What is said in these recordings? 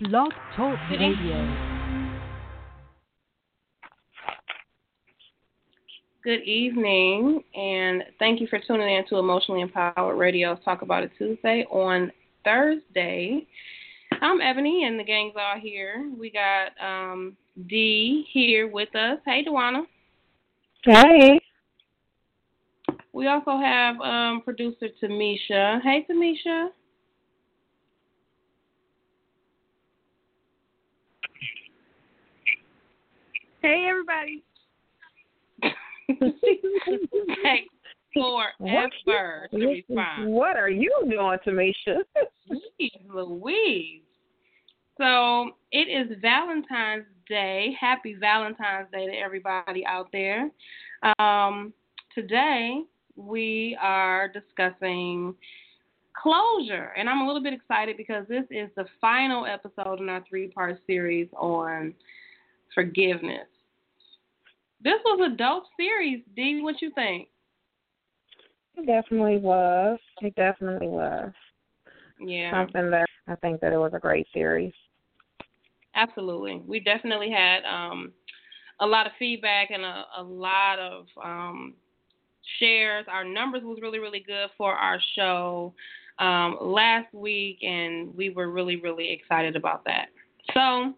Blog Talk Radio. Good evening, and thank you for tuning in to Emotionally Empowered Radio Talk About It Tuesday on Thursday. I'm Ebony, and the gang's all here. We got um, Dee here with us. Hey, Dawanna. Hey. We also have um, producer Tamisha. Hey, Tamisha. Hey, everybody. Take forever to respond. What are you doing, Tamisha? Jeez Louise. So it is Valentine's Day. Happy Valentine's Day to everybody out there. Um, today we are discussing closure, and I'm a little bit excited because this is the final episode in our three-part series on forgiveness. This was a dope series, Dee. What you think? It definitely was. It definitely was. Yeah. Something that I think that it was a great series. Absolutely. We definitely had um, a lot of feedback and a, a lot of um, shares. Our numbers was really, really good for our show um, last week, and we were really, really excited about that. So,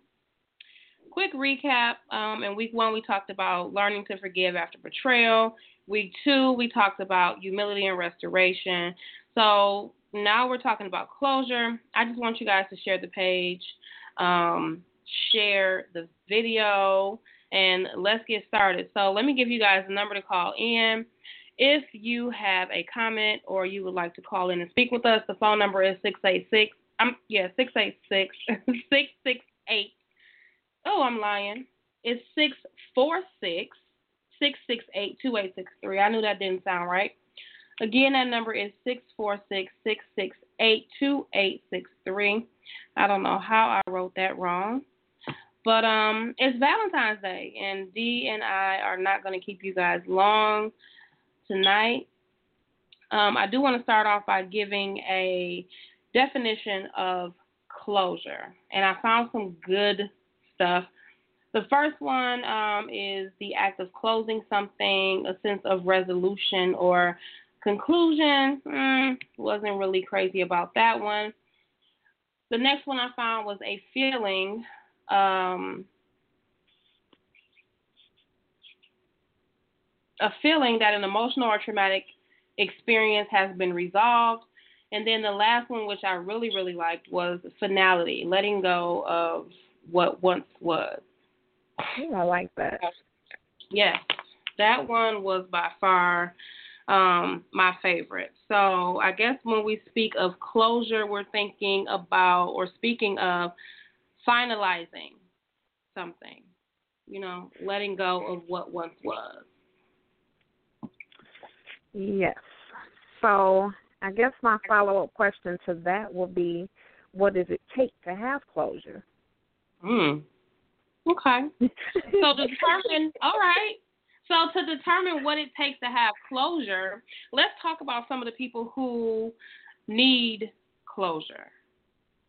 quick recap. Um, in week one, we talked about learning to forgive after betrayal. Week two, we talked about humility and restoration. So now we're talking about closure. I just want you guys to share the page, um, share the video, and let's get started. So let me give you guys a number to call in. If you have a comment or you would like to call in and speak with us, the phone number is 686. Um, yeah, 686 668 Oh, I'm lying. It's 646 668 2863. I knew that didn't sound right. Again, that number is 646 668 2863. I don't know how I wrote that wrong. But um, it's Valentine's Day, and Dee and I are not going to keep you guys long tonight. Um, I do want to start off by giving a definition of closure, and I found some good stuff. The first one um, is the act of closing something, a sense of resolution or conclusion. Mm, wasn't really crazy about that one. The next one I found was a feeling. Um, a feeling that an emotional or traumatic experience has been resolved. And then the last one, which I really, really liked, was finality, letting go of what once was. Yeah, I like that. Yes, that one was by far um, my favorite. So I guess when we speak of closure, we're thinking about or speaking of finalizing something, you know, letting go of what once was. Yes. So I guess my follow up question to that will be what does it take to have closure? Hmm. Okay. so determine. All right. So to determine what it takes to have closure, let's talk about some of the people who need closure.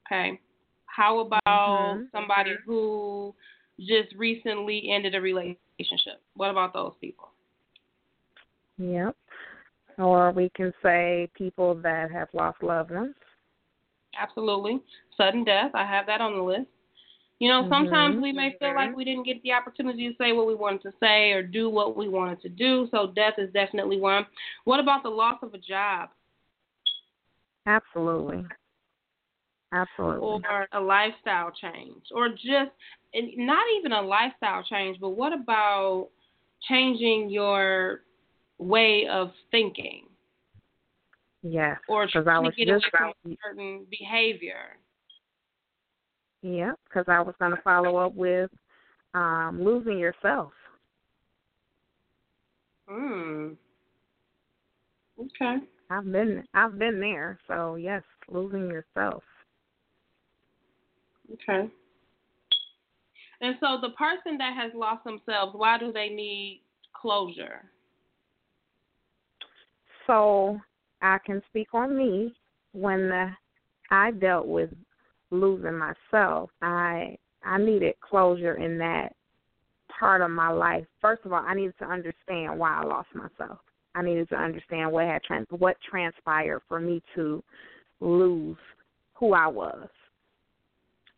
Okay. How about mm-hmm. somebody who just recently ended a relationship? What about those people? Yep. Or we can say people that have lost loved ones. Absolutely. Sudden death. I have that on the list. You know, sometimes mm-hmm. we may feel like we didn't get the opportunity to say what we wanted to say or do what we wanted to do. So death is definitely one. What about the loss of a job? Absolutely. Absolutely. Or a lifestyle change. Or just not even a lifestyle change, but what about changing your way of thinking? Yes. Or trying to get just away from certain behavior. Yeah, because I was going to follow up with um, losing yourself. Hmm. Okay. I've been I've been there, so yes, losing yourself. Okay. And so the person that has lost themselves, why do they need closure? So I can speak on me when I dealt with losing myself, I I needed closure in that part of my life. First of all, I needed to understand why I lost myself. I needed to understand what had trans- what transpired for me to lose who I was.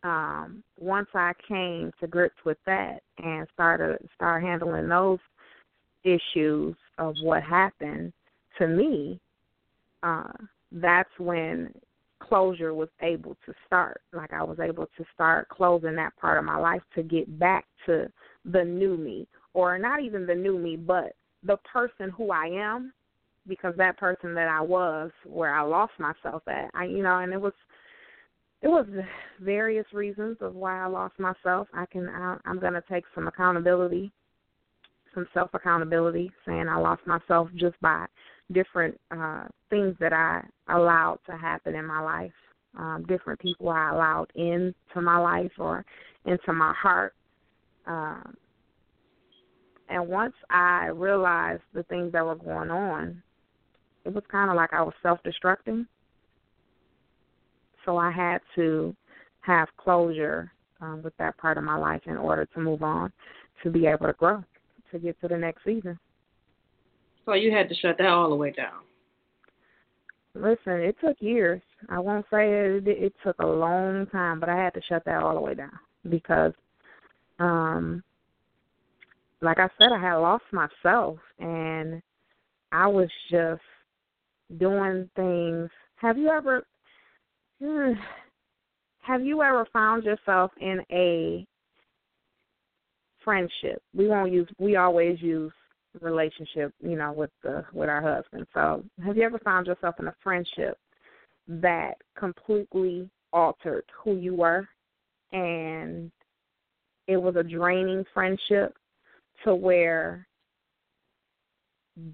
Um, once I came to grips with that and started start handling those issues of what happened to me, uh, that's when closure was able to start. Like I was able to start closing that part of my life to get back to the new me, or not even the new me, but the person who I am, because that person that I was, where I lost myself at, I you know, and it was it was various reasons of why I lost myself. I can I, I'm going to take some accountability, some self accountability, saying I lost myself just by different uh things that I allowed to happen in my life, um, different people I allowed into my life or into my heart. Um, and once I realized the things that were going on, it was kind of like I was self destructing. So I had to have closure um, with that part of my life in order to move on, to be able to grow, to get to the next season. So you had to shut that all the way down. Listen, it took years. I won't say it, it took a long time, but I had to shut that all the way down because, um, like I said, I had lost myself and I was just doing things. Have you ever have you ever found yourself in a friendship? We won't use. We always use relationship, you know, with the with our husband. So, have you ever found yourself in a friendship that completely altered who you were, and it was a draining friendship to where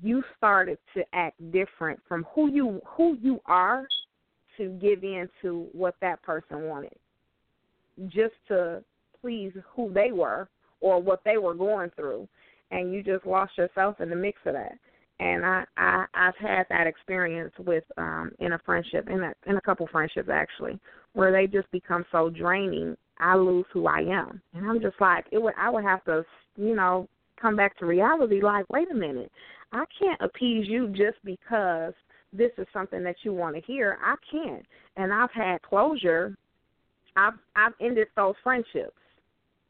you started to act different from who you who you are to give in to what that person wanted just to please who they were or what they were going through and you just lost yourself in the mix of that and i i i've had that experience with um in a friendship in a in a couple friendships actually where they just become so draining i lose who i am and i'm just like it would i would have to you know come back to reality like wait a minute i can't appease you just because this is something that you want to hear, I can't. And I've had closure. I've I've ended those friendships.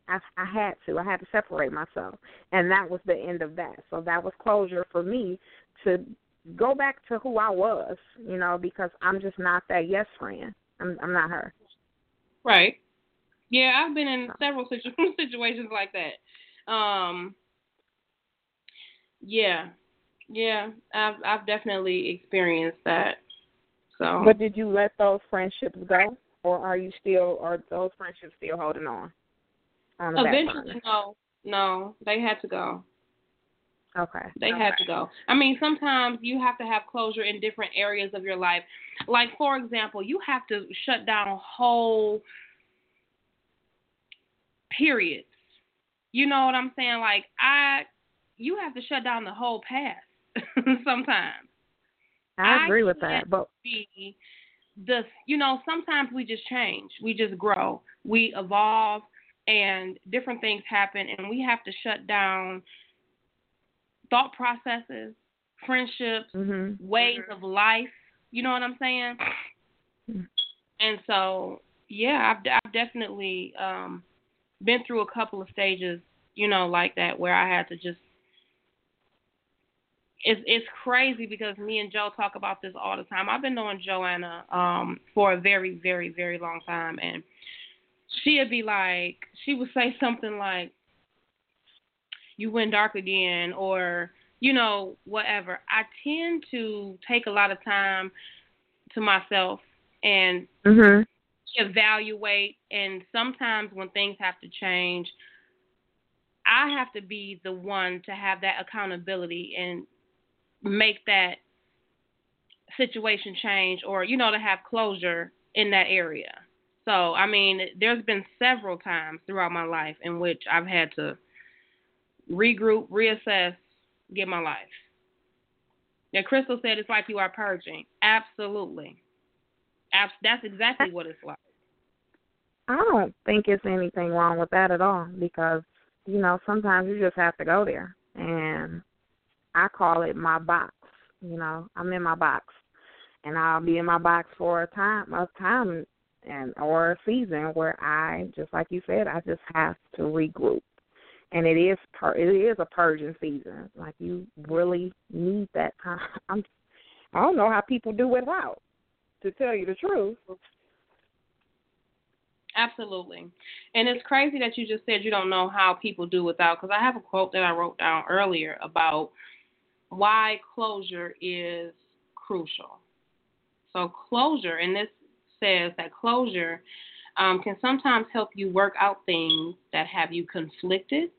I I had to. I had to separate myself, and that was the end of that. So that was closure for me to go back to who I was, you know, because I'm just not that yes friend. I'm I'm not her. Right. Yeah, I've been in several situ- situations like that. Um yeah, yeah, I've I've definitely experienced that. So. But did you let those friendships go, or are you still, are those friendships still holding on? On Eventually, no, no, they had to go. Okay. They okay. had to go. I mean, sometimes you have to have closure in different areas of your life. Like, for example, you have to shut down whole periods. You know what I'm saying? Like, I, you have to shut down the whole past sometimes. I agree I with that, but be the you know sometimes we just change, we just grow, we evolve, and different things happen, and we have to shut down thought processes, friendships, mm-hmm. ways of life. You know what I'm saying? Mm-hmm. And so, yeah, I've, I've definitely um, been through a couple of stages, you know, like that, where I had to just it's it's crazy because me and Joe talk about this all the time. I've been knowing Joanna um for a very very very long time, and she'd be like, she would say something like, "You went dark again," or you know whatever. I tend to take a lot of time to myself and mm-hmm. evaluate, and sometimes when things have to change. I have to be the one to have that accountability and make that situation change or you know to have closure in that area. So, I mean, there's been several times throughout my life in which I've had to regroup, reassess, get my life. Now, Crystal said it's like you are purging. Absolutely. That's exactly what it's like. I don't think it's anything wrong with that at all because you know sometimes you just have to go there, and I call it my box. You know, I'm in my box, and I'll be in my box for a time, a time, and or a season where I, just like you said, I just have to regroup. And it is pur- it is a purging season. Like you really need that time. I'm, I don't know how people do without. To tell you the truth. Absolutely. And it's crazy that you just said you don't know how people do without, because I have a quote that I wrote down earlier about why closure is crucial. So, closure, and this says that closure um, can sometimes help you work out things that have you conflicted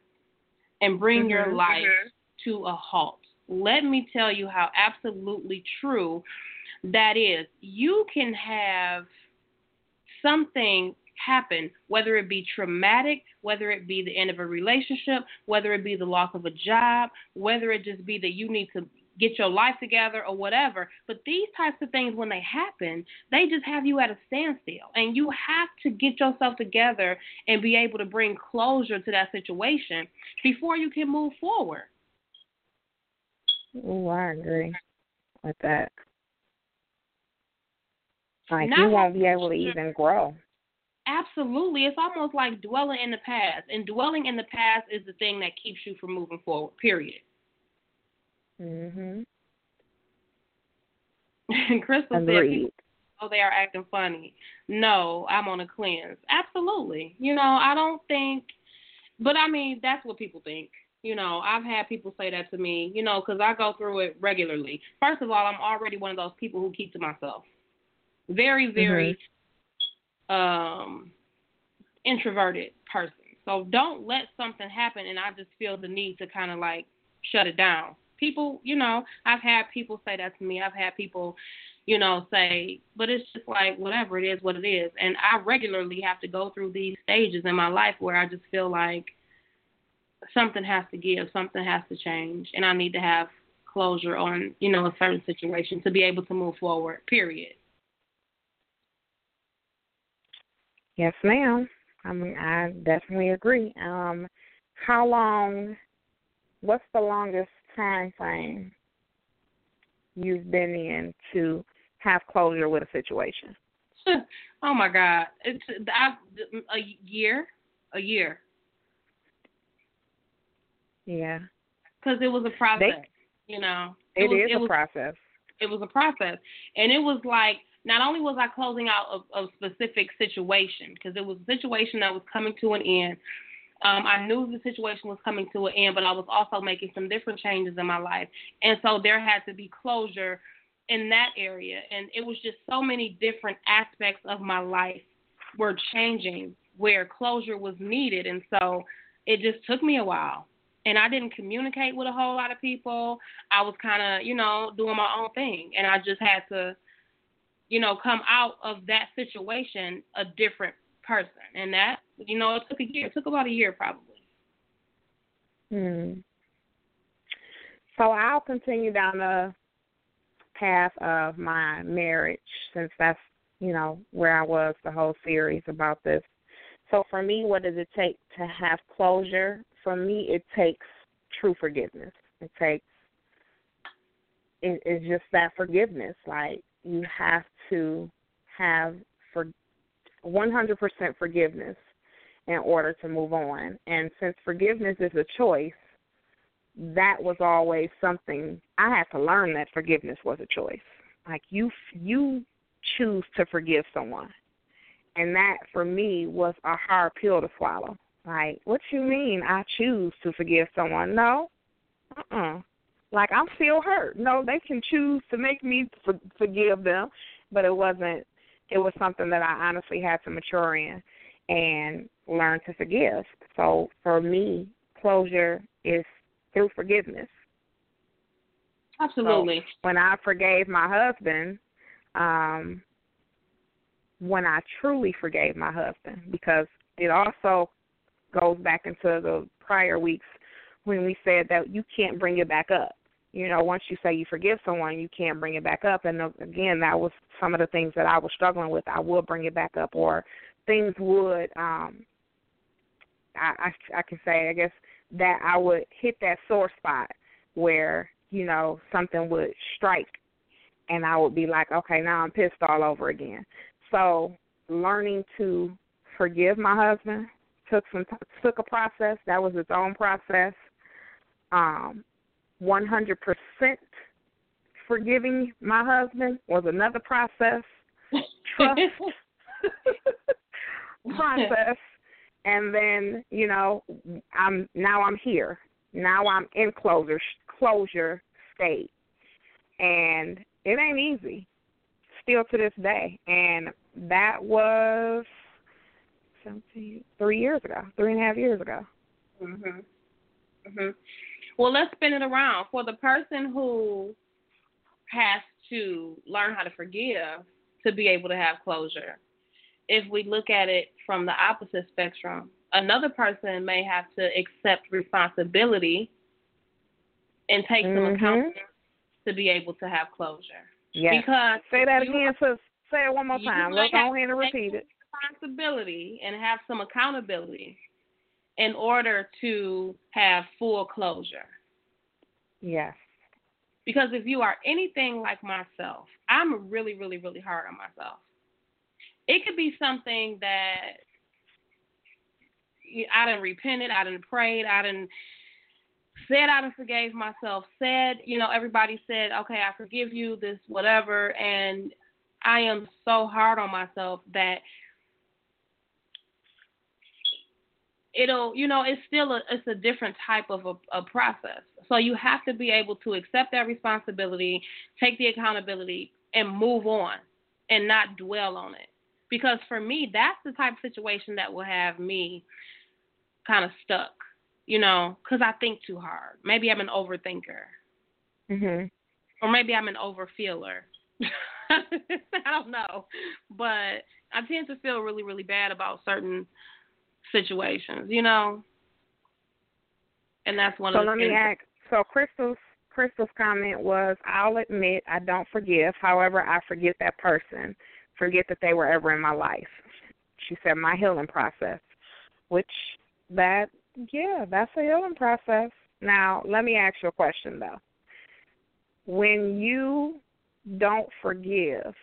and bring mm-hmm, your life mm-hmm. to a halt. Let me tell you how absolutely true that is. You can have something happen, whether it be traumatic, whether it be the end of a relationship, whether it be the loss of a job, whether it just be that you need to get your life together or whatever. But these types of things, when they happen, they just have you at a standstill. And you have to get yourself together and be able to bring closure to that situation before you can move forward. Oh, I agree with that. Like Not you won't be able to even grow. Absolutely. It's almost like dwelling in the past. And dwelling in the past is the thing that keeps you from moving forward, period. Mhm. And Crystal Agreed. said, "Oh, they are acting funny." No, I'm on a cleanse. Absolutely. You know, I don't think, but I mean, that's what people think. You know, I've had people say that to me. You know, because I go through it regularly. First of all, I'm already one of those people who keep to myself. Very, very mm-hmm. um, introverted person. So don't let something happen, and I just feel the need to kind of like shut it down people, you know, I've had people say that to me. I've had people, you know, say, but it's just like whatever it is, what it is. And I regularly have to go through these stages in my life where I just feel like something has to give, something has to change, and I need to have closure on, you know, a certain situation to be able to move forward. Period. Yes, ma'am. I mean, I definitely agree. Um, how long? What's the longest time frame you've been in to have closure with a situation? oh my God, it's I, a year, a year. Yeah. Because it was a process, they, you know. It, it was, is it a was, process. It was a process, and it was like not only was I closing out a, a specific situation because it was a situation that was coming to an end, um, I knew the situation was coming to an end, but I was also making some different changes in my life. And so there had to be closure in that area. And it was just so many different aspects of my life were changing where closure was needed. And so it just took me a while. And I didn't communicate with a whole lot of people. I was kind of, you know, doing my own thing. And I just had to, you know, come out of that situation a different person. And that, you know, it took a year. It took about a year probably. Hmm. So I'll continue down the path of my marriage since that's, you know, where I was the whole series about this. So for me, what does it take to have closure? For me, it takes true forgiveness. It takes it, it's just that forgiveness. Like you have to have for 100% forgiveness in order to move on. And since forgiveness is a choice, that was always something I had to learn that forgiveness was a choice. Like you you choose to forgive someone. And that for me was a hard pill to swallow. Like, what you mean I choose to forgive someone? No. Uh-uh. Like I'm still hurt. No, they can choose to make me for, forgive them, but it wasn't it was something that I honestly had to mature in and learn to forgive. So for me, closure is through forgiveness. Absolutely. So when I forgave my husband, um, when I truly forgave my husband, because it also goes back into the prior weeks when we said that you can't bring it back up you know, once you say you forgive someone, you can't bring it back up. And again, that was some of the things that I was struggling with. I will bring it back up, or things would um I, I I can say I guess that I would hit that sore spot where you know something would strike and I would be like okay now I'm pissed all over again so learning to forgive my husband took some took a process that was its own process um 100% forgiving my husband was another process. Trust process. And then you know i'm now i'm here. Now i'm in closure closure state. And it ain't easy still to this day. And that was seventeen three years ago three and a half years ago. Mhm mhm well let's spin it around for the person who has to learn how to forgive to be able to have closure if we look at it from the opposite spectrum, another person may have to accept responsibility and take mm-hmm. some accountability to be able to have closure. Yeah. Because say that again, sis. Say it one more time. Let's go ahead and repeat it. Responsibility and have some accountability in order to have full closure. Yes. Because if you are anything like myself, I'm really, really, really hard on myself it could be something that I didn't repented, I didn't prayed, I didn't said I didn't forgave myself, said, you know, everybody said, okay, I forgive you, this, whatever, and I am so hard on myself that it'll, you know, it's still a, it's a different type of a, a process. So you have to be able to accept that responsibility, take the accountability, and move on, and not dwell on it. Because for me, that's the type of situation that will have me kind of stuck, you know, because I think too hard. Maybe I'm an overthinker. Mhm. Or maybe I'm an overfeeler. I don't know, but I tend to feel really, really bad about certain situations, you know. And that's one so of the. So let me ask. So Crystal's Crystal's comment was, "I'll admit I don't forgive. However, I forget that person forget that they were ever in my life. She said my healing process, which that yeah, that's a healing process. Now, let me ask you a question though. When you don't forgive,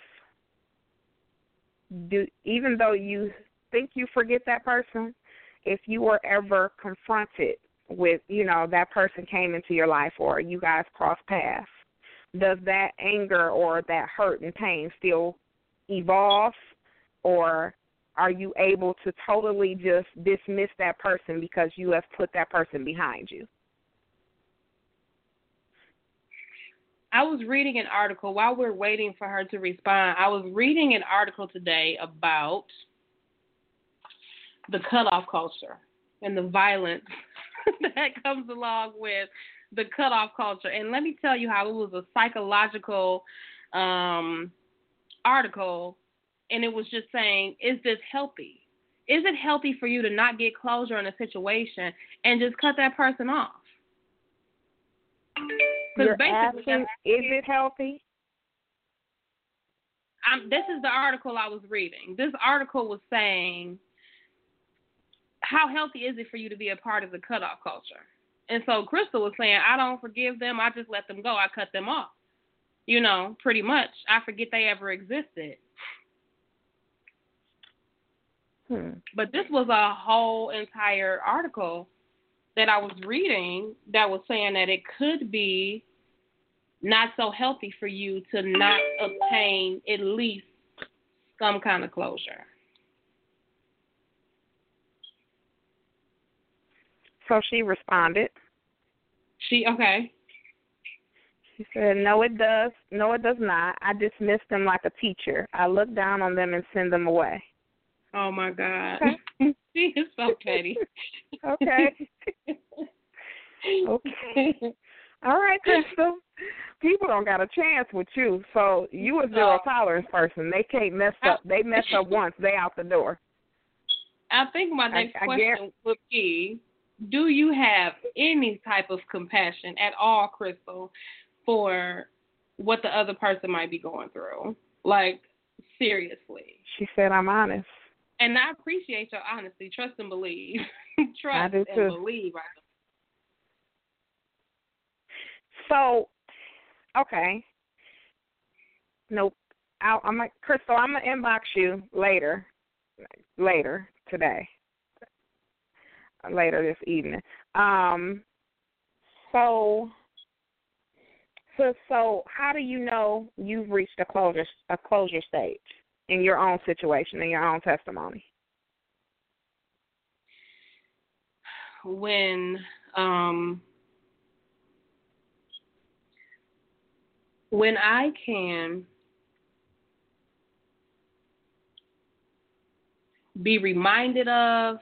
do even though you think you forget that person, if you were ever confronted with, you know, that person came into your life or you guys crossed paths, does that anger or that hurt and pain still evolve or are you able to totally just dismiss that person because you have put that person behind you? I was reading an article while we are waiting for her to respond. I was reading an article today about the cutoff culture and the violence that comes along with the cutoff culture. And let me tell you how it was a psychological um, article and it was just saying, is this healthy? Is it healthy for you to not get closure in a situation and just cut that person off? You're asking, is it healthy? I'm, this is the article I was reading. This article was saying, how healthy is it for you to be a part of the cutoff culture? And so Crystal was saying, I don't forgive them. I just let them go. I cut them off you know, pretty much. I forget they ever existed. Hmm. But this was a whole entire article that I was reading that was saying that it could be not so healthy for you to not obtain at least some kind of closure. So she responded. She okay. She said, No, it does. No, it does not. I dismiss them like a teacher. I look down on them and send them away. Oh, my God. She is so petty. okay. okay. All right, Crystal. People don't got a chance with you. So you a zero tolerance person. They can't mess up. They mess up once, they out the door. I think my next I, I question would be do you have any type of compassion at all, Crystal, for what the other person might be going through. Like, seriously. She said, I'm honest. And I appreciate your honesty. Trust and believe. Trust I do and too. believe. So, okay. Nope. I'll, I'm like Crystal. I'm gonna inbox you later, later today, later this evening. Um. So. So, so how do you know you've reached a closure a closure stage in your own situation in your own testimony? When um when I can be reminded of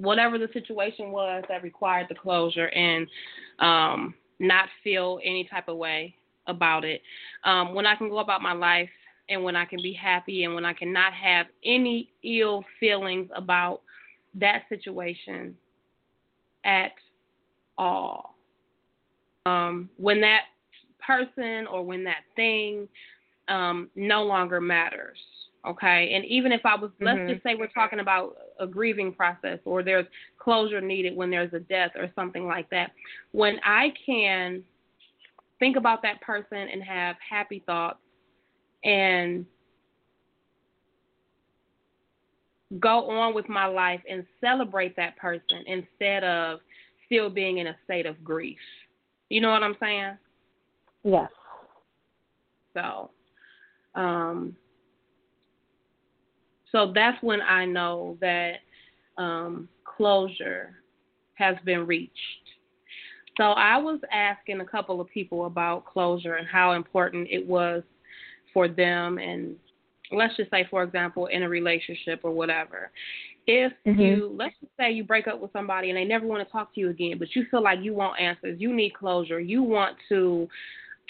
whatever the situation was that required the closure and um, not feel any type of way about it. Um, when I can go about my life and when I can be happy and when I cannot have any ill feelings about that situation at all. Um, when that person or when that thing um, no longer matters. Okay. And even if I was, Mhm. let's just say we're talking about a grieving process or there's closure needed when there's a death or something like that. When I can think about that person and have happy thoughts and go on with my life and celebrate that person instead of still being in a state of grief. You know what I'm saying? Yes. So, um, so that's when I know that um, closure has been reached. So I was asking a couple of people about closure and how important it was for them, and let's just say, for example, in a relationship or whatever. If Mhm. you, let's just say you break up with somebody and they never want to talk to you again, but you feel like you want answers, you need closure, you want to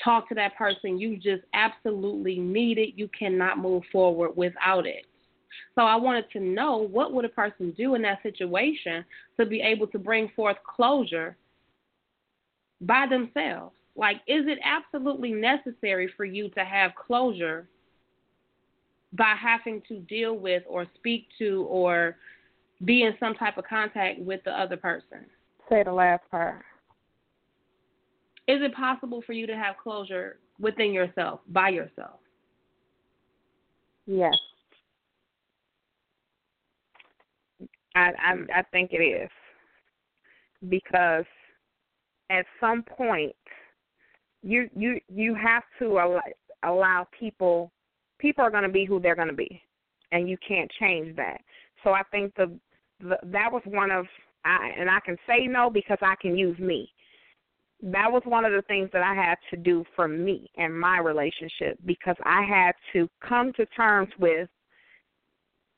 talk to that person, you just absolutely need it, you cannot move forward without it. So I wanted to know what would a person do in that situation to be able to bring forth closure by themselves. Like, is it absolutely necessary for you to have closure by having to deal with or speak to or be in some type of contact with the other person? Say the last part. Is it possible for you to have closure within yourself, by yourself? Yes. I I hmm. I think it is. Because at some point you you you have to allow, allow people people are going to be who they're going to be and you can't change that. So I think the, the that was one of I and I can say no because I can use me. That was one of the things that I had to do for me and my relationship because I had to come to terms with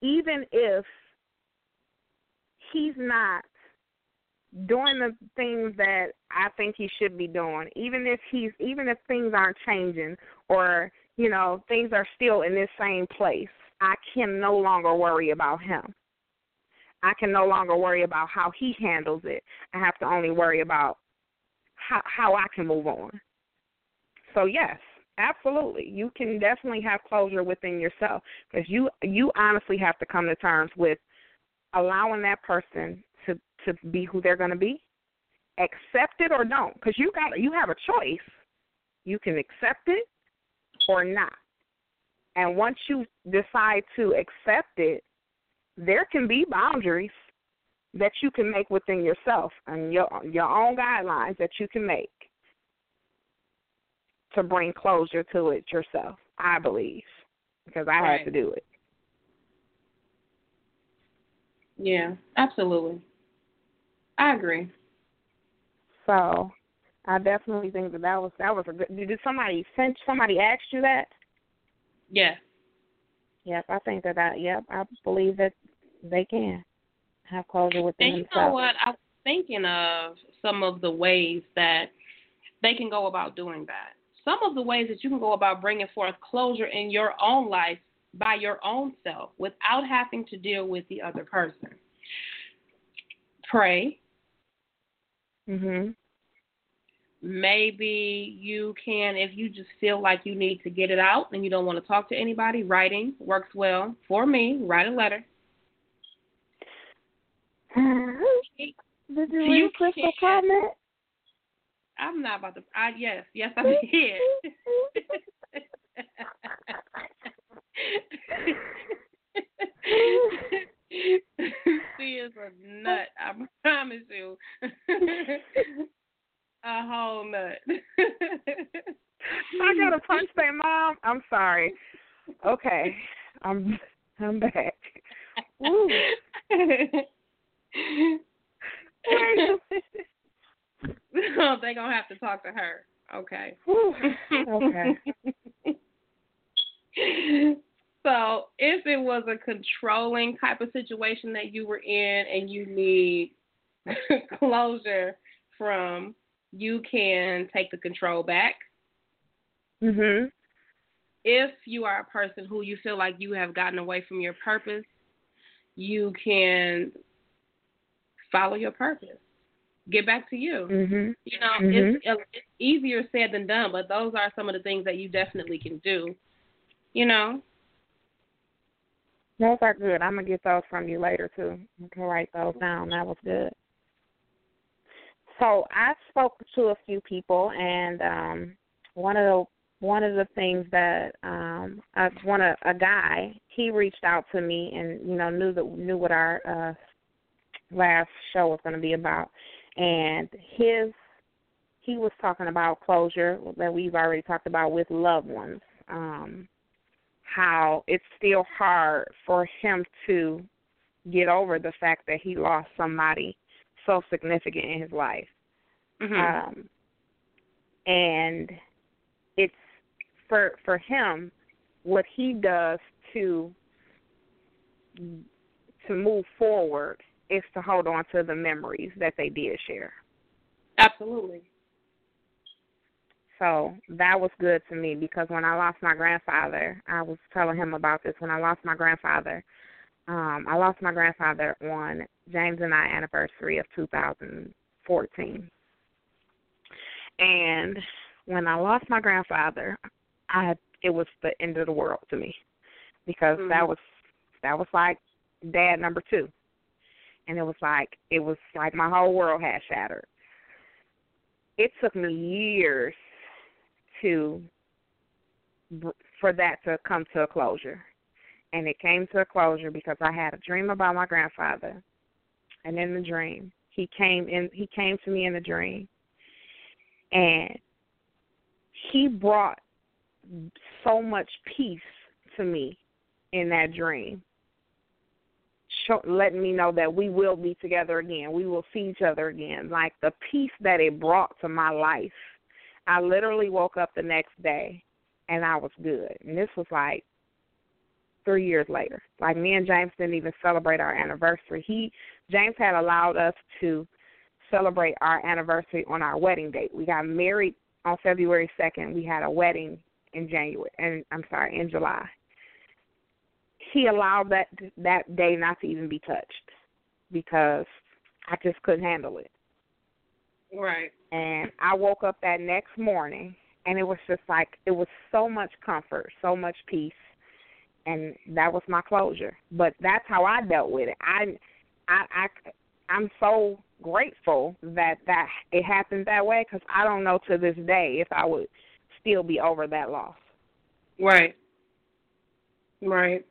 even if he's not doing the things that I think he should be doing, even if he's even if things aren't changing or, you know, things are still in this same place, I can no longer worry about him. I can no longer worry about how he handles it. I have to only worry about how how I can move on. So yes, absolutely, you can definitely have closure within yourself because you you honestly have to come to terms with allowing that person to to be who they're going to be, accept it or don't, because you got you have a choice. You can accept it or not. And once you decide to accept it, there can be boundaries that you can make within yourself and your your own guidelines that you can make to bring closure to it yourself. I believe because I Right. had to do it. Yeah, absolutely. I agree. So I definitely think that that was that was a good. Did somebody send somebody asked you that? Yeah. Yep, I think that I yep I believe that they can have closure within And you themselves. know what? I was thinking of some of the ways that they can go about doing that. Some of the ways that you can go about bringing forth closure in your own life by your own self without having to deal with the other person. Pray, Mhm. maybe you can, if you just feel like you need to get it out and you don't want to talk to anybody, writing works well for me. Write a letter. Did you read Crystal comment? I'm not about to. I yes, yes, I did. she is a nut. I promise you. a whole nut. I gotta punch their mom. I'm sorry. Okay, I'm I'm back. Woo. oh, they gonna have to talk to her. Okay. okay. so, if it was a controlling type of situation that you were in and you need closure from, you can take the control back. Mhm. If you are a person who you feel like you have gotten away from your purpose, you can follow your purpose. Get back to you. Mhm. You know, Mhm. it's, it's easier said than done, but those are some of the things that you definitely can do. You know. Those are good. I'm gonna get those from you later too. I can write those down. That was good. So I spoke to a few people, and um, one of the one of the things that um, I, one a, a guy he reached out to me and you know knew that knew what our uh, last show was going to be about, and his he was talking about closure that we've already talked about with loved ones. Um, how it's still hard for him to get over the fact that he lost somebody so significant in his life. Mm-hmm. Um, and it's for for him what he does to to move forward is to hold on to the memories that they did share. Absolutely. So that was good to me because when I lost my grandfather, I was telling him about this. When I lost my grandfather, um, I lost my grandfather on James and I anniversary of 2014. And when I lost my grandfather, I it was the end of the world to me because mm-hmm. that was that was like dad number 2. And it was like it was like my whole world had shattered. It took me years to for that to come to a closure. And it came to a closure because I had a dream about my grandfather. And in the dream, he came in he came to me in the dream. And he brought so much peace to me in that dream. Letting me know that we will be together again. We will see each other again. Like the peace that it brought to my life I literally woke up the next day and I was good. And this was like three years later. Like me and James didn't even celebrate our anniversary. He James had allowed us to celebrate our anniversary on our wedding date. We got married on February second. We had a wedding in January and I'm sorry, in July. He allowed that that day not to even be touched because I just couldn't handle it. Right. And I woke up that next morning and it was just like it was so much comfort, so much peace. And that was my closure. But that's how I dealt with it. I I I I'm so grateful that that it happened that way cuz I don't know to this day if I would still be over that loss. Right. Right.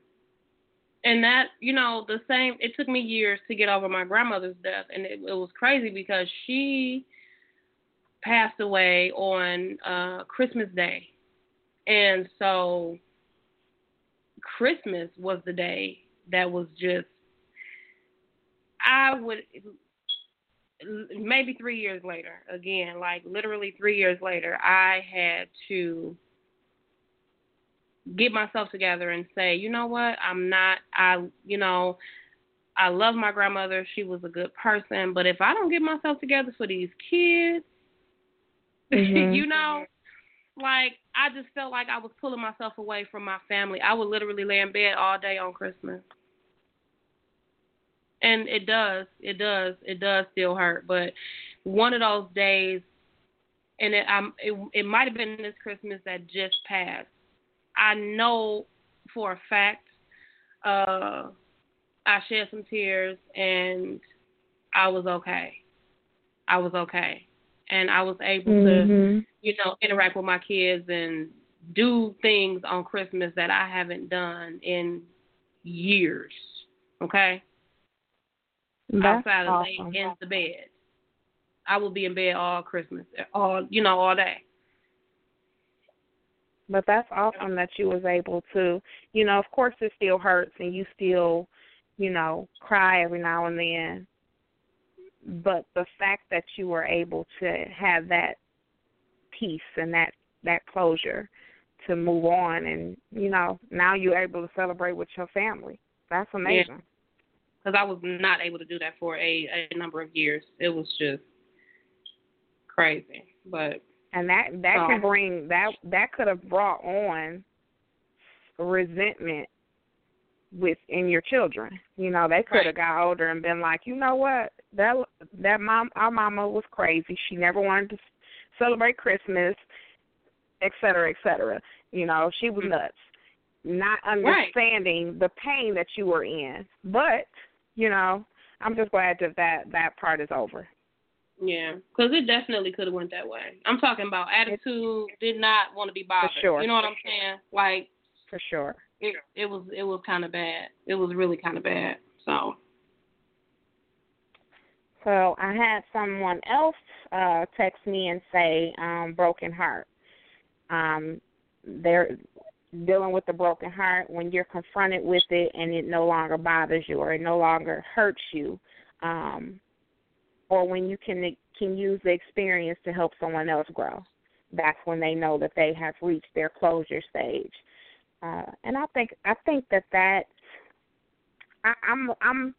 And that, you know, the same it took me years to get over my grandmother's death and it, it was crazy because she passed away on uh Christmas Day. And so Christmas was the day that was just I would maybe 3 years later again like literally 3 years later I had to get myself together and say, "You know what? I'm not I you know, I love my grandmother. She was a good person, but if I don't get myself together for these kids, Mm-hmm. you know, like I just felt like I was pulling myself away from my family. I would literally lay in bed all day on Christmas. And it does, it does, it does still hurt. But one of those days and it um it, it might have been this Christmas that just passed. I know for a fact, uh, I shed some tears and I was okay. I was okay, and I was able mm-hmm. to, you know, interact with my kids and do things on Christmas that I haven't done in years. Okay. That's Outside of awesome. laying in the bed, I will be in bed all Christmas, all you know, all day. But that's awesome that you was able to, you know, of course it still hurts and you still, you know, cry every now and then. But the fact that you were able to have that peace and that that closure to move on and you know now you're able to celebrate with your family. That's amazing. Because i was not able to do that for a, a number of years. It was just crazy but and that that um, can bring that that could have brought on resentment within your children you know they could have Right. got older and been like you know what that that mom our mama was crazy she never wanted to celebrate christmas et cetera, et cetera. You know, she was Mhm. nuts, not understanding the pain that you were in. But you know, I'm just glad that that, that part is over. Yeah, because it definitely could have went that way. I'm talking about attitude. Did not want to be bothered. sure. You know what I'm saying? Like For sure. it, it was, it was kind of bad. It was really kind of bad. So So I had someone else uh text me and say, um, broken heart. Um, they're dealing with the broken heart when you're confronted with it and it no longer bothers you or it no longer hurts you. Um or when you can can use the experience to help someone else grow. That's when they know that they have reached their closure stage. Uh, and I think I think that that I, I'm I'm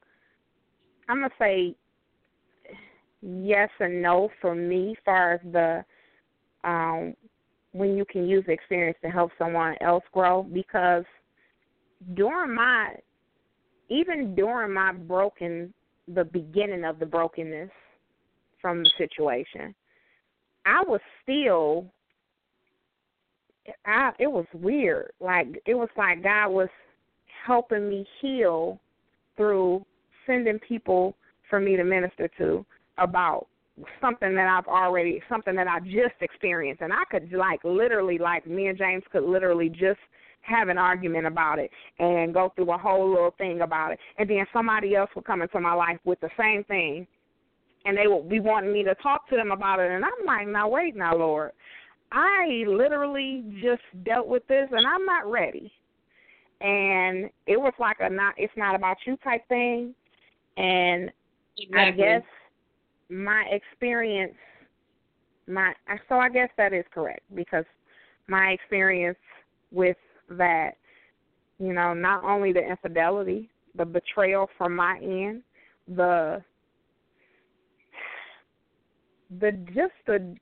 I'm gonna say yes and no for me, far as the um, when you can use the experience to help someone else grow. Because during my even during my broken the beginning of the brokenness from the situation, I was still I it was weird. Like it was like God was helping me heal through sending people for me to minister to about something that I've already something that I just experienced. And I could like literally like me and James could literally just have an argument about it and go through a whole little thing about it. And then somebody else would come into my life with the same thing and they would be wanting me to talk to them about it and I'm like, Now wait now, Lord. I literally just dealt with this and I'm not ready. And it was like a not it's not about you type thing and exactly. I guess my experience my so I guess that is correct because my experience with that, you know, not only the infidelity, the betrayal from my end, the the just the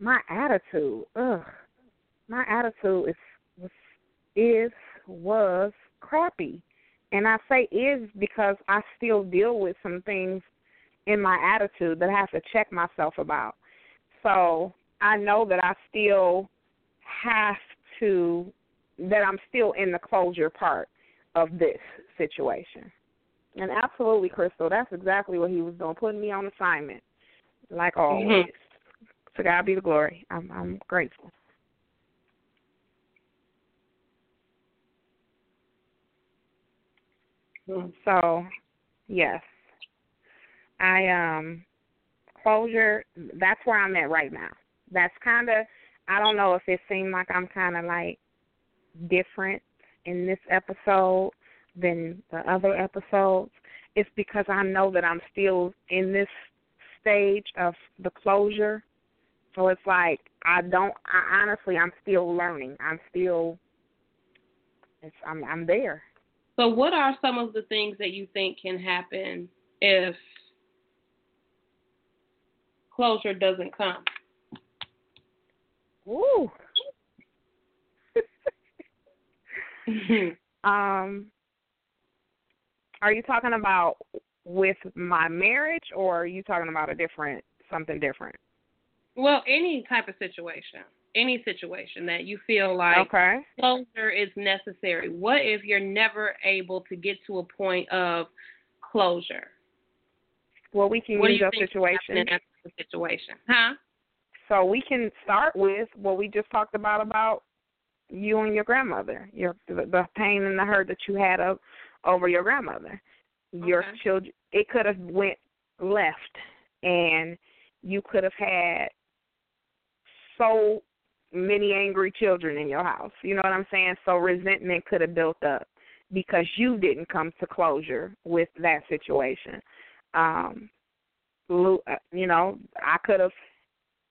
my attitude, ugh. My attitude is was is was crappy. And I say is because I still deal with some things in my attitude that I have to check myself about. So I know that I still have to, that I'm still in the closure part of this situation. And absolutely, Crystal, that's exactly what he was doing, putting me on assignment, like always. Mhm. To God be the glory. I'm I'm grateful. Mhm. So, yes, I um closure. That's where I'm at right now. That's kind of. I don't know if it seemed like I'm kind of like different in this episode than the other episodes. It's because I know that I'm still in this stage of the closure. So it's like I don't. I honestly, I'm still learning. I'm still. It's. I'm. I'm there. So, what are some of the things that you think can happen if closure doesn't come? Ooh. um, are you talking about with my marriage, or are you talking about a different something different? Well, any type of situation, any situation that you feel like okay. closure is necessary. What if you're never able to get to a point of closure? Well, we can what use a situation. In that situation, huh? So we can start with what we just talked about about you and your grandmother, your the, the pain and the hurt that you had of over your grandmother. Your Okay. children, it could have went left, and you could have had so many angry children in your house. You know what I'm saying? So resentment could have built up because you didn't come to closure with that situation. Um, uh, you know, I could have,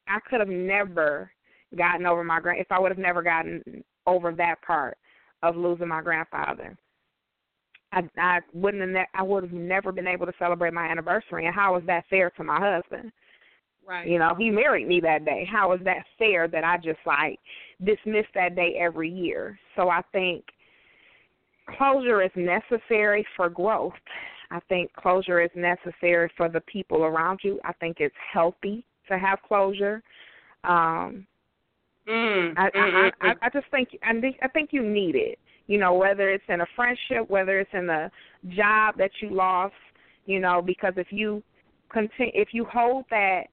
I could have never gotten over my grand. If I would have never gotten over that part of losing my grandfather, I I wouldn't have. Ne- I would have never been able to celebrate my anniversary. And how is that fair to my husband? Right. You know, he married me that day. How is that fair that I just like dismiss that day every year? So I think closure is necessary for growth. I think closure is necessary for the people around you. I think it's healthy to have closure. Um Mm, I, mm, I, mm, I, I just think I think I think you need it. You know, whether it's in a friendship, whether it's in a job that you lost, you know, because if you continue, if you hold that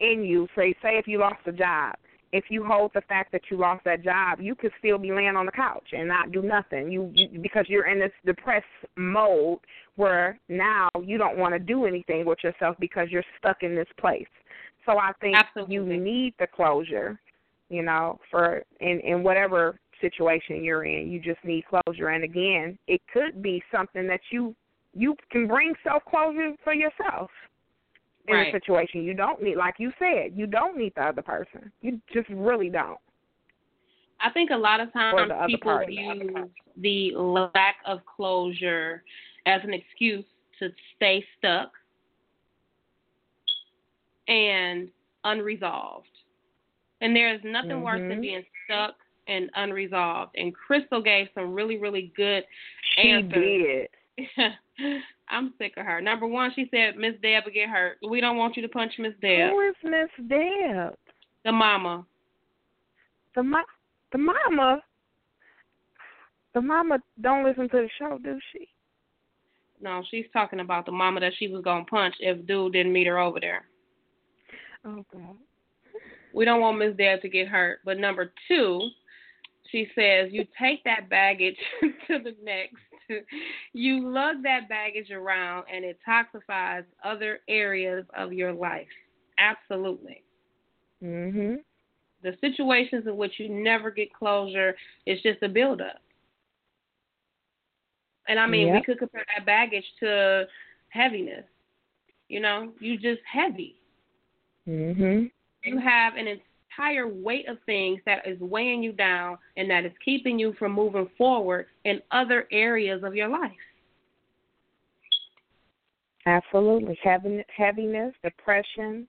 in you, say say if you lost a job, if you hold the fact that you lost that job, you could still be laying on the couch and not do nothing. You, you because you're in this depressed mode where now you don't want to do anything with yourself because you're stuck in this place. So I think Absolutely. you need the closure you know, for in in whatever situation you're in. You just need closure. And again, it could be something that you you can bring self closure for yourself in Right. a situation. You don't need like you said, you don't need the other person. You just really don't. I think a lot of times the people party. use the lack of closure as an excuse to stay stuck and unresolved. And there is nothing worse than Mhm. being stuck and unresolved. And Crystal gave some really, really good She answers. did. I'm sick of her. Number one, she said Miss Deb would get hurt. We don't want you to punch Miss Deb. Who is Miss Deb? The mama. The mo- the mama the mama don't listen to the show, do she? No, she's talking about the mama that she was gonna punch if dude didn't meet her over there. Oh God. We don't want Miss Deb to get hurt. But number two, she says you take that baggage to the next. You lug that baggage around and it toxifies other areas of your life. Absolutely. Mhm. The situations in which you never get closure is just a buildup. And I mean, we could compare that baggage to heaviness. You know, you just heavy. Mhm. you have an entire weight of things that is weighing you down and that is keeping you from moving forward in other areas of your life. Absolutely. Heaviness, depression,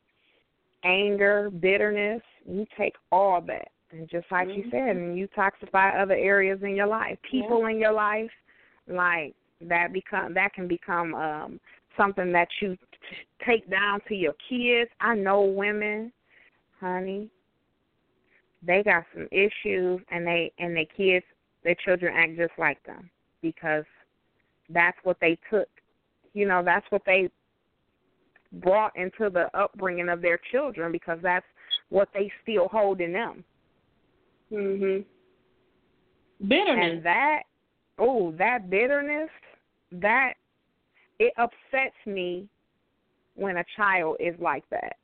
anger, bitterness. You take all that. And just like you Mhm. said, and you toxify other areas in your life. People in your life, like that become that can become um something that you t- take down to your kids. I know women, honey, they got some issues and they and their kids their children act just like them because that's what they took you know that's what they brought into the upbringing of their children because that's what they still hold in them Mhm. Bitterness. and that oh that bitterness that it upsets me when a child is like that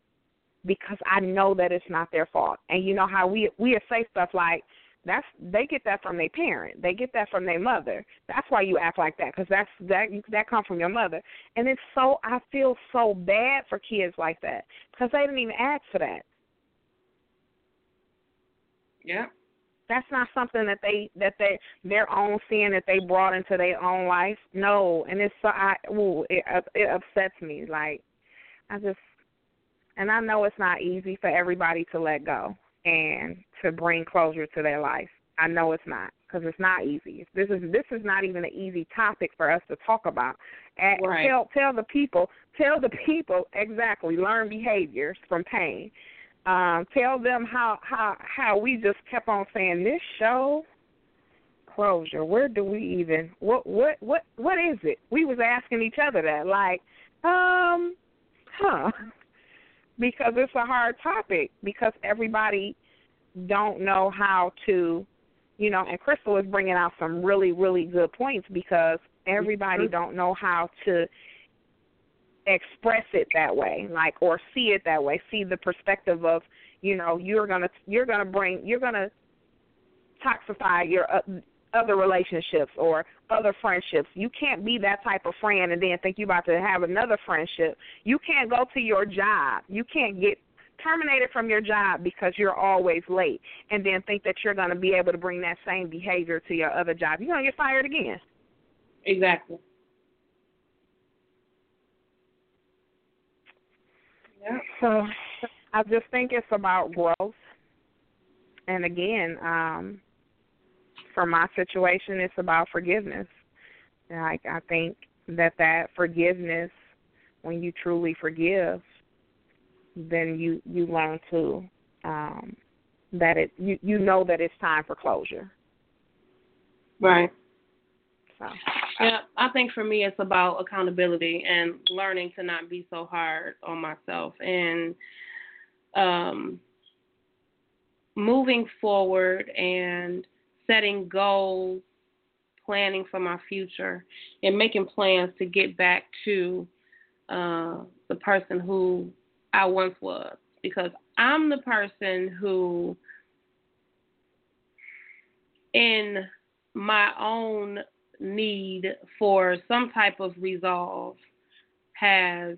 because I know that it's not their fault. And you know how we we say stuff like that's they get that from their parent. They get that from their mother. That's why you act like that because that's that that come from your mother. And it's so I feel so bad for kids like that because they didn't even ask for that. yeah. That's not something that they that they their own sin that they brought into their own life. No, and it's so I ooh, it it upsets me. Like I just and I know it's not easy for everybody to let go and to bring closure to their life. I know it's not because it's not easy. This is this is not even an easy topic for us to talk about. And Right. Tell tell the people tell the people exactly learn behaviors from pain. Um, tell them how how how we just kept on saying this show closure. Where do we even what what what what is it? We was asking each other that like, um, huh? Because it's a hard topic because everybody don't know how to, you know. And Crystal is bringing out some really really good points because everybody don't know how to express it that way like or see it that way see the perspective of you know you're going to you're going to bring you're going to toxify your uh, other relationships or other friendships. You can't be that type of friend and then think you're about to have another friendship. You can't go to your job. You can't get terminated from your job because you're always late and then think that you're going to be able to bring that same behavior to your other job. You're going to get fired again. Exactly. Yeah. So I just think it's about growth. And again, um, for my situation, it's about forgiveness. Like I think that that forgiveness, when you truly forgive, then you you learn to um, that it you you know that it's time for closure. Right. So. Yeah, I think for me it's about accountability and learning to not be so hard on myself and um, moving forward and setting goals, planning for my future, and making plans to get back to uh, the person who I once was. Because I'm the person who, in my own need for some type of resolve, has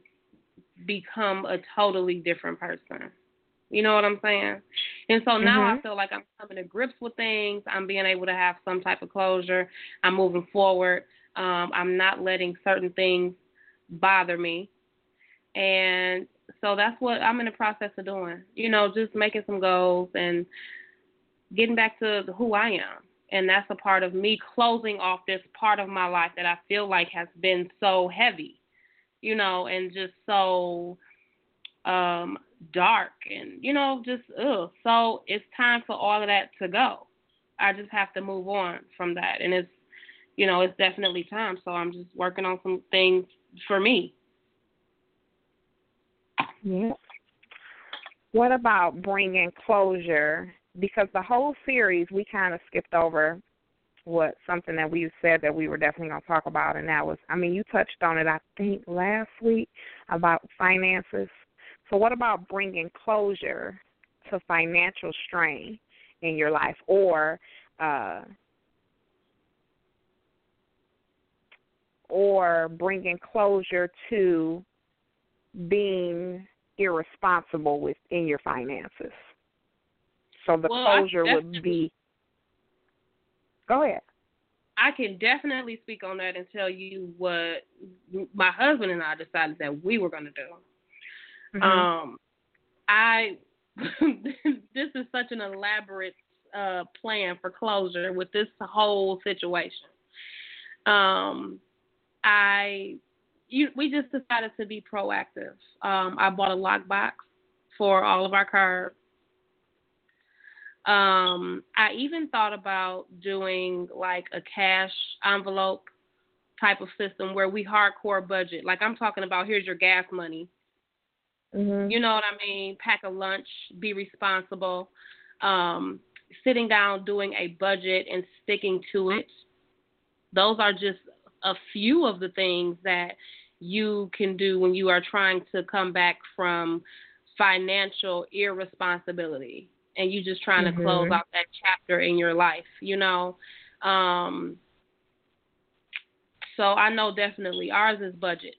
become a totally different person. You know what I'm saying? And so now mm-hmm. I feel like I'm coming to grips with things. I'm being able to have some type of closure. I'm moving forward. Um, I'm not letting certain things bother me. And so that's what I'm in the process of doing. You know, just making some goals and getting back to who I am. And that's a part of me closing off this part of my life that I feel like has been so heavy, you know, and just so um dark and you know just ugh. So it's time for all of that to go. I just have to move on from that, and it's you know it's definitely time. So I'm just working on some things for me. Yeah. What about bringing closure? Because the whole series we kind of skipped over what something that we said that we were definitely going to talk about, and that was, I mean, you touched on it, I think, last week about finances so, what about bringing closure to financial strain in your life, or uh, or bringing closure to being irresponsible within your finances? So the well, closure would be. Go ahead. I can definitely speak on that and tell you what my husband and I decided that we were going to do. Mm-hmm. Um, I this is such an elaborate uh, plan for closure with this whole situation. Um, I you, we just decided to be proactive. Um, I bought a lockbox for all of our cars. Um, I even thought about doing like a cash envelope type of system where we hardcore budget. Like I'm talking about here's your gas money Mm-hmm. You know what I mean? Pack a lunch, be responsible. Um, sitting down, doing a budget, and sticking to it. Those are just a few of the things that you can do when you are trying to come back from financial irresponsibility and you just trying mm-hmm. to close out that chapter in your life, you know. Um, so I know definitely ours is budget.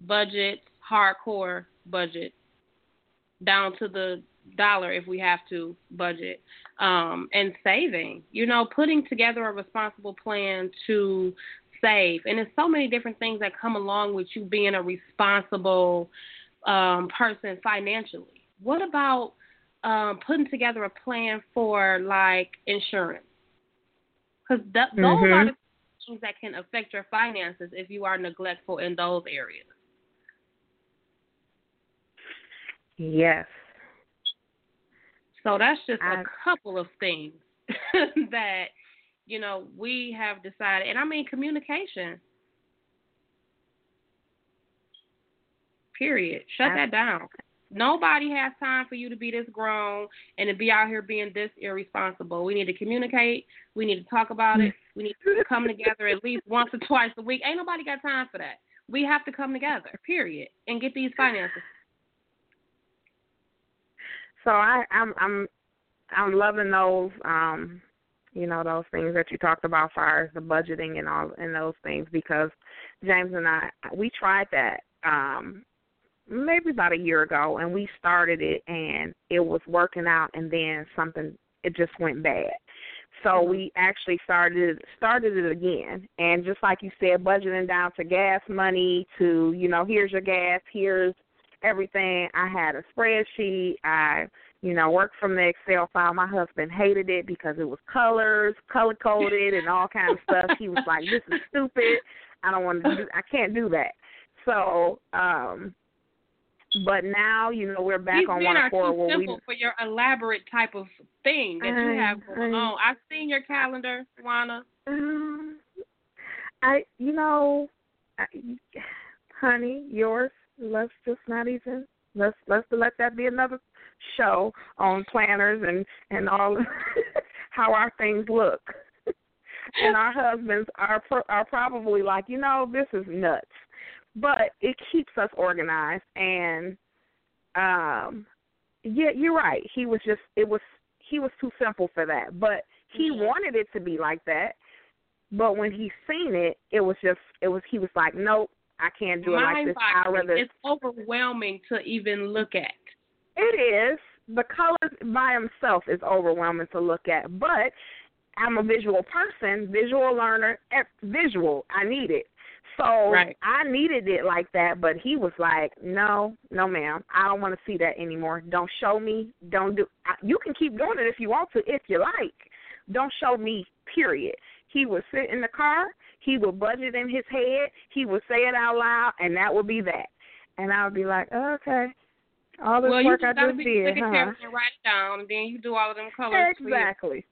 Budget, hardcore budget down to the dollar if we have to budget um, and saving you know putting together a responsible plan to save. And there's so many different things that come along with you being a responsible um, person financially. What about um, putting together a plan for like insurance? Because th- those mm-hmm. are the things that can affect your finances if you are neglectful in those areas Yes. So that's just I, a couple of things that you know we have decided, and I mean communication. Period. Shut I, that down. Nobody has time for you to be this grown and to be out here being this irresponsible. We need to communicate. We need to talk about it. We need to come together at least once or twice a week. Ain't nobody got time for that. We have to come together, period, and get these finances. So I, I'm I'm I'm loving those um you know those things that you talked about as far as the budgeting and all and those things because James and I we tried that um maybe about a year ago and we started it and it was working out and then something it just went bad. So mm-hmm. we actually started started it again and just like you said, budgeting down to gas money to, you know, here's your gas, here's everything. I had a spreadsheet. I, you know, worked from the Excel file. My husband hated it because it was colors, color coded and all kinds of stuff. He was like, This is stupid. I don't want to do I can't do that. So, um but now, you know, we're back These on one accord where we for your elaborate type of thing that I, you have going I, on. I've seen your calendar, Dawanna. Um, I, you know, I, honey, yours. Let's just not even let's let's let that be another show on planners and and all how our things look. and our husbands are are probably like, you know, this is nuts but it keeps us organized and um yeah you're right he was just it was he was too simple for that but he mm-hmm. wanted it to be like that but when he seen it it was just it was he was like nope i can't do it like this i rather it's overwhelming to even look at it is the colors by himself is overwhelming to look at but i'm a visual person visual learner eh, visual i need it so right. I needed it like that, but he was like, "No, no, ma'am, I don't want to see that anymore. Don't show me. Don't do. You can keep doing it if you want to, if you like. Don't show me. Period." He would sit in the car. He would budget in his head. He would say it out loud, and that would be that. And I would be like, oh, "Okay." All this well, work you I just did, huh? and write it down, and then you do all of them colors. Exactly.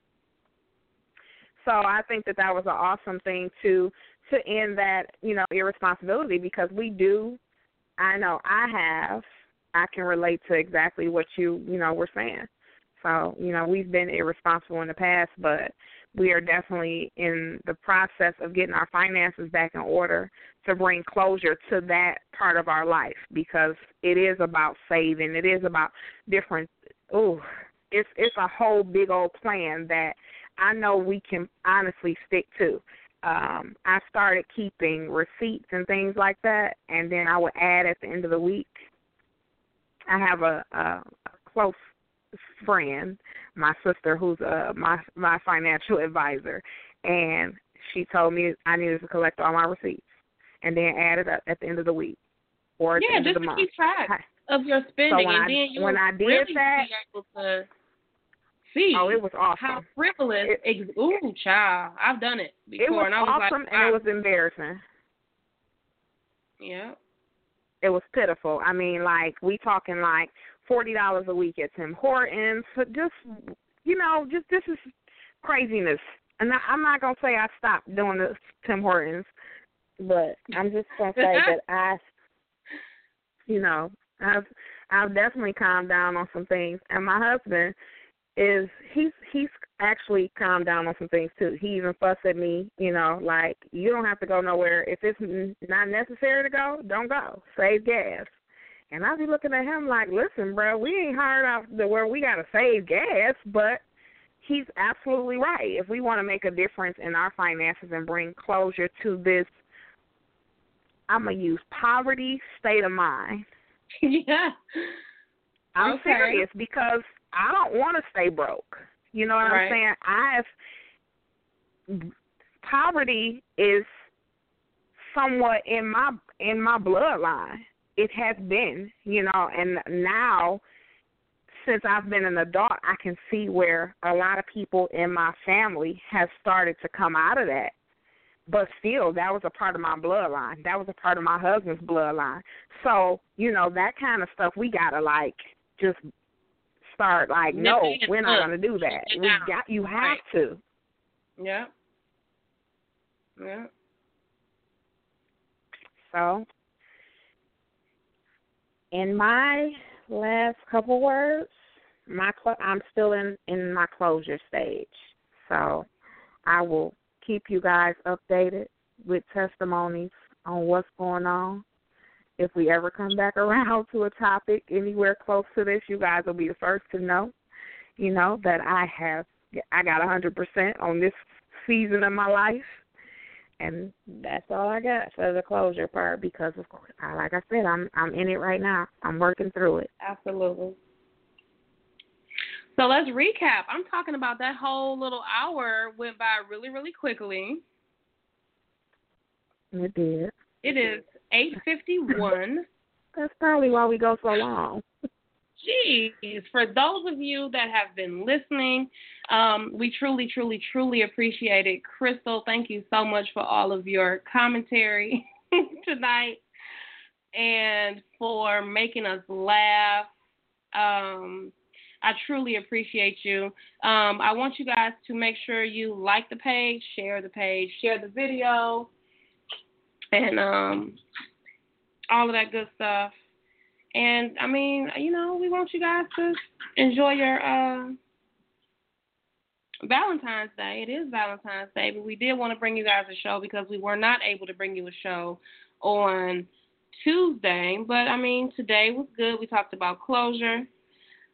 So I think that that was an awesome thing to to end that, you know, irresponsibility because we do I know I have I can relate to exactly what you, you know, were saying. So, you know, we've been irresponsible in the past, but we are definitely in the process of getting our finances back in order to bring closure to that part of our life because it is about saving. It is about different oh, it's it's a whole big old plan that I know we can honestly stick to um I started keeping receipts and things like that and then I would add at the end of the week. I have a, a, a close friend, my sister who's uh my my financial advisor and she told me I needed to collect all my receipts and then add it up at the end of the week or at yeah, the end just of the to month. keep track of your spending so and I, then you when I did really that, be able to see oh, it was awesome. how frivolous. It, ex- ooh, child, I've done it before, it was and I was awesome like, and it was embarrassing. Yeah. It was pitiful. I mean, like we talking like forty dollars a week at Tim Hortons. So just you know, just this is craziness. And I, I'm not gonna say I stopped doing the Tim Hortons, but I'm just gonna say that I, you know, I've I've definitely calmed down on some things. And my husband, is he's he's actually calmed down on some things too. He even fussed at me, you know, like you don't have to go nowhere if it's not necessary to go. Don't go. Save gas. And I'll be looking at him like, listen, bro, we ain't hired out the where we gotta save gas, but he's absolutely right. If we want to make a difference in our finances and bring closure to this, I'm gonna use poverty state of mind. yeah. I'm okay. serious because I don't want to stay broke. You know what right. I'm saying? I've poverty is somewhat in my in my bloodline. It has been, you know, and now since I've been an adult, I can see where a lot of people in my family have started to come out of that. But still, that was a part of my bloodline. That was a part of my husband's bloodline. So, you know, that kind of stuff we gotta like just start like, no, we're not going to do that. We got you have Right. to. Yeah. Yeah. So, in my last couple words, my cl- I'm still in in my closure stage. So, I will keep you guys updated with testimonies on what's going on. If we ever come back around to a topic anywhere close to this, you guys will be the first to know. You know that I have I got hundred percent on this season of my life and that's all I got for the closure part because of course, I- like I said, I'm I'm in it right now. I'm working through it. Absolutely. So let's recap. I'm talking about that whole little hour went by really, really quickly. It did. It is 8:51. That's probably why we go so long. Jeez, for those of you that have been listening, um, we truly, truly, truly appreciate it. Crystal, thank you so much for all of your commentary tonight and for making us laugh. Um, I truly appreciate you. Um, I want you guys to make sure you like the page, share the page, share the video, and um, all of that good stuff. And I mean, you know, we want you guys to enjoy your uh, Valentine's Day. It is Valentine's Day, but we did want to bring you guys a show because we were not able to bring you a show on Tuesday. But I mean, today was good. We talked about closure.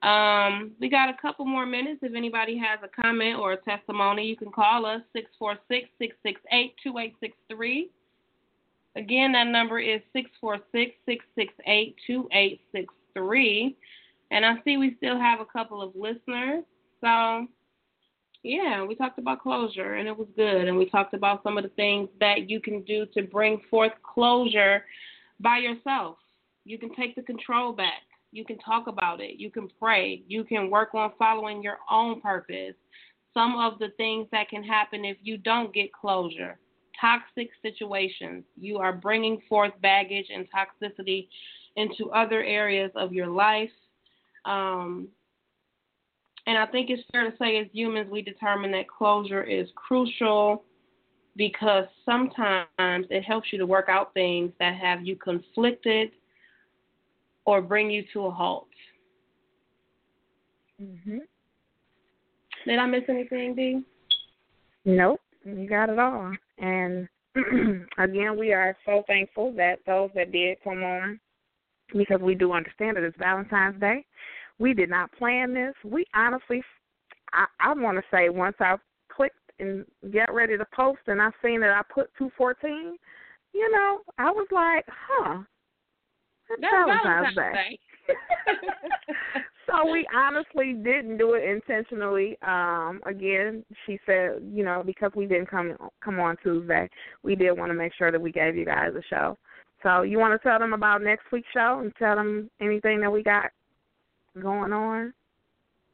Um, we got a couple more minutes. If anybody has a comment or a testimony, you can call us 646 668 2863. Again, that number is 646-668-2863. And I see we still have a couple of listeners. So, yeah, we talked about closure and it was good. And we talked about some of the things that you can do to bring forth closure by yourself. You can take the control back. You can talk about it. You can pray. You can work on following your own purpose. Some of the things that can happen if you don't get closure toxic situations. You are bringing forth baggage and toxicity into other areas of your life. Um, and I think it's fair to say, as humans, we determine that closure is crucial because sometimes it helps you to work out things that have you conflicted or bring you to a halt. Mhm. Did I miss anything, D? Nope, you got it all. And again, we are so thankful that those that did come on, because we do understand that it's Valentine's Day. We did not plan this. We honestly, I, I want to say, once I clicked and get ready to post, and I seen that I put two fourteen, you know, I was like, huh, it's That's Valentine's, Valentine's Day. so we honestly didn't do it intentionally. Um, again, she said, you know, because we didn't come come on Tuesday, we did want to make sure that we gave you guys a show. So you want to tell them about next week's show and tell them anything that we got going on.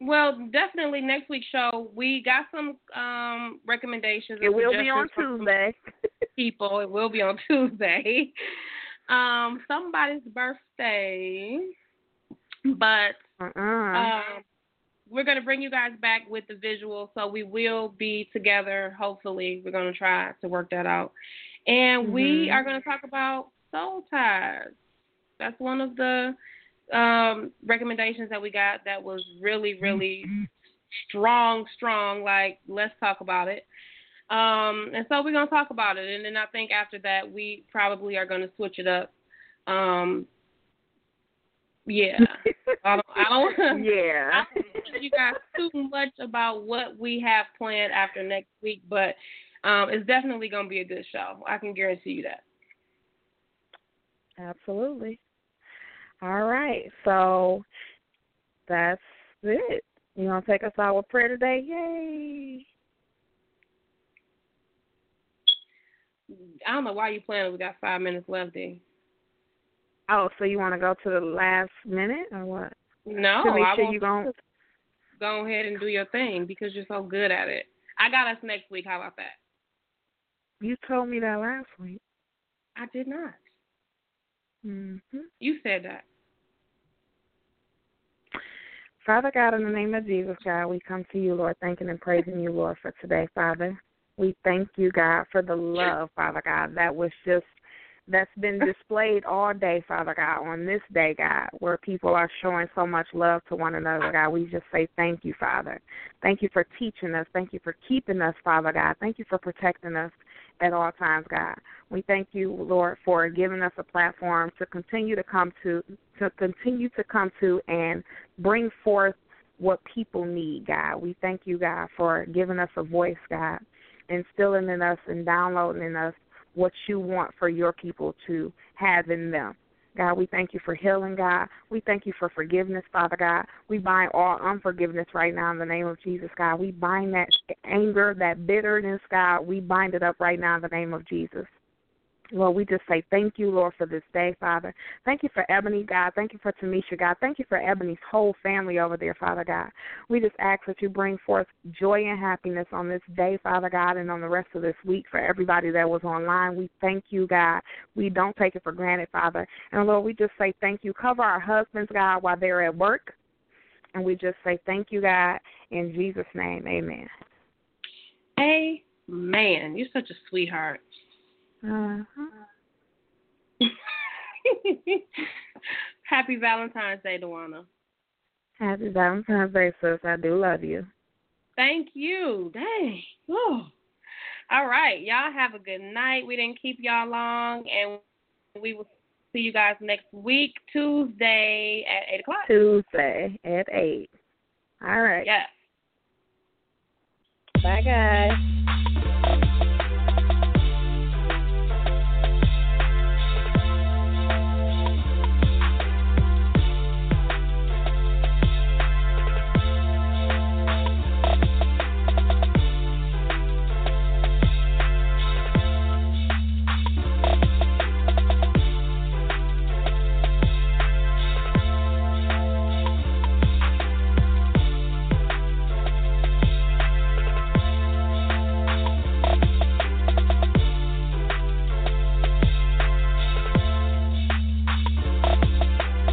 Well, definitely next week's show we got some um recommendations. It will be on suggestions from some Tuesday. People, it will be on Tuesday. Um, somebody's birthday, but Uh-uh. um, we're gonna bring you guys back with the visual, so we will be together. Hopefully, we're gonna try to work that out, and we Mhm. are gonna talk about soul ties. That's one of the um, recommendations that we got that was really, really strong, strong. Like, let's talk about it. Um, and so we're gonna talk about it, and then I think after that we probably are gonna switch it up. Um, yeah, I don't, I don't, yeah. I don't tell you guys too much about what we have planned after next week, but um, it's definitely gonna be a good show. I can guarantee you that. Absolutely. All right. So that's it. You want to take us out with prayer today? Yay. I don't know why you playing. We got five minutes left, D. Oh, so you want to go to the last minute or what? No, to make I sure you going go ahead and do your thing because you're so good at it. I got us next week. How about that? You told me that last week. I did not. Mhm. You said that. Father God, in the name of Jesus, God, we come to you, Lord, thanking and praising you, Lord, for today, Father. We thank you, God, for the love, Father God, that was just that's been displayed all day, Father God, on this day, God, where people are showing so much love to one another, God. We just say thank you, Father. Thank you for teaching us. Thank you for keeping us, Father God. Thank you for protecting us at all times, God. We thank you, Lord, for giving us a platform to continue to come to to continue to come to and bring forth what people need, God. We thank you, God, for giving us a voice, God, instilling in us and downloading in us what you want for your people to have in them. God, we thank you for healing, God. We thank you for forgiveness, Father God. We bind all unforgiveness right now in the name of Jesus, God. We bind that anger, that bitterness, God. We bind it up right now in the name of Jesus. Lord, we just say thank you, Lord, for this day, Father. Thank you for Ebony, God. Thank you for Tamisha, God. Thank you for Ebony's whole family over there, Father God. We just ask that you bring forth joy and happiness on this day, Father God, and on the rest of this week for everybody that was online. We thank you, God. We don't take it for granted, Father. And Lord, we just say thank you. Cover our husbands, God, while they're at work. And we just say thank you, God. In Jesus' name, amen. Amen. You're such a sweetheart. Uh-huh. Happy Valentine's Day, Dawanna. Happy Valentine's Day, sis. I do love you. Thank you. Dang. Whew. All right. Y'all have a good night. We didn't keep y'all long, and we will see you guys next week, Tuesday at 8 o'clock. Tuesday at 8. All right. Yes. Bye, guys.